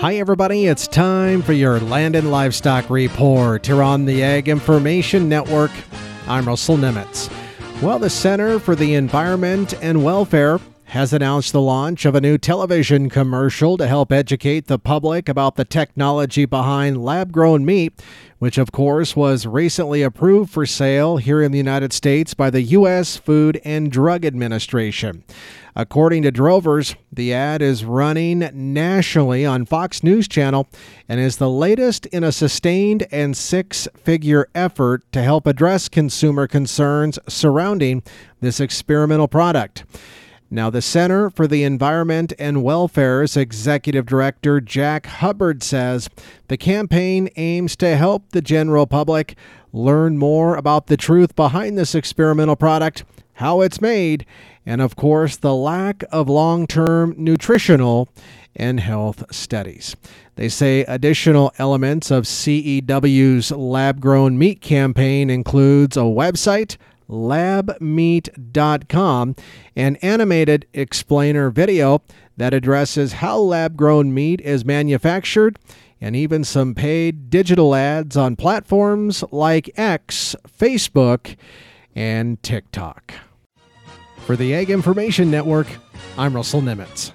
Hi, everybody. It's time for your Land and Livestock Report here on the Ag Information Network. I'm Russell Nemetz. Well, the Center for the Environment and Welfare has announced the launch of a new television commercial to help educate the public about the technology behind lab grown meat, which, of course, was recently approved for sale here in the United States by the U.S. Food and Drug Administration. According to Drovers, the ad is running nationally on Fox News Channel and is the latest in a sustained and six figure effort to help address consumer concerns surrounding this experimental product. Now, the Center for the Environment and Welfare's Executive Director Jack Hubbard says the campaign aims to help the general public learn more about the truth behind this experimental product, how it's made, and of course, the lack of long term nutritional and health studies. They say additional elements of CEW's lab grown meat campaign includes a website labmeat.com, an animated explainer video that addresses how lab grown meat is manufactured, and even some paid digital ads on platforms like X, Facebook, and TikTok. For the Ag Information Network, I'm Russell Nemetz.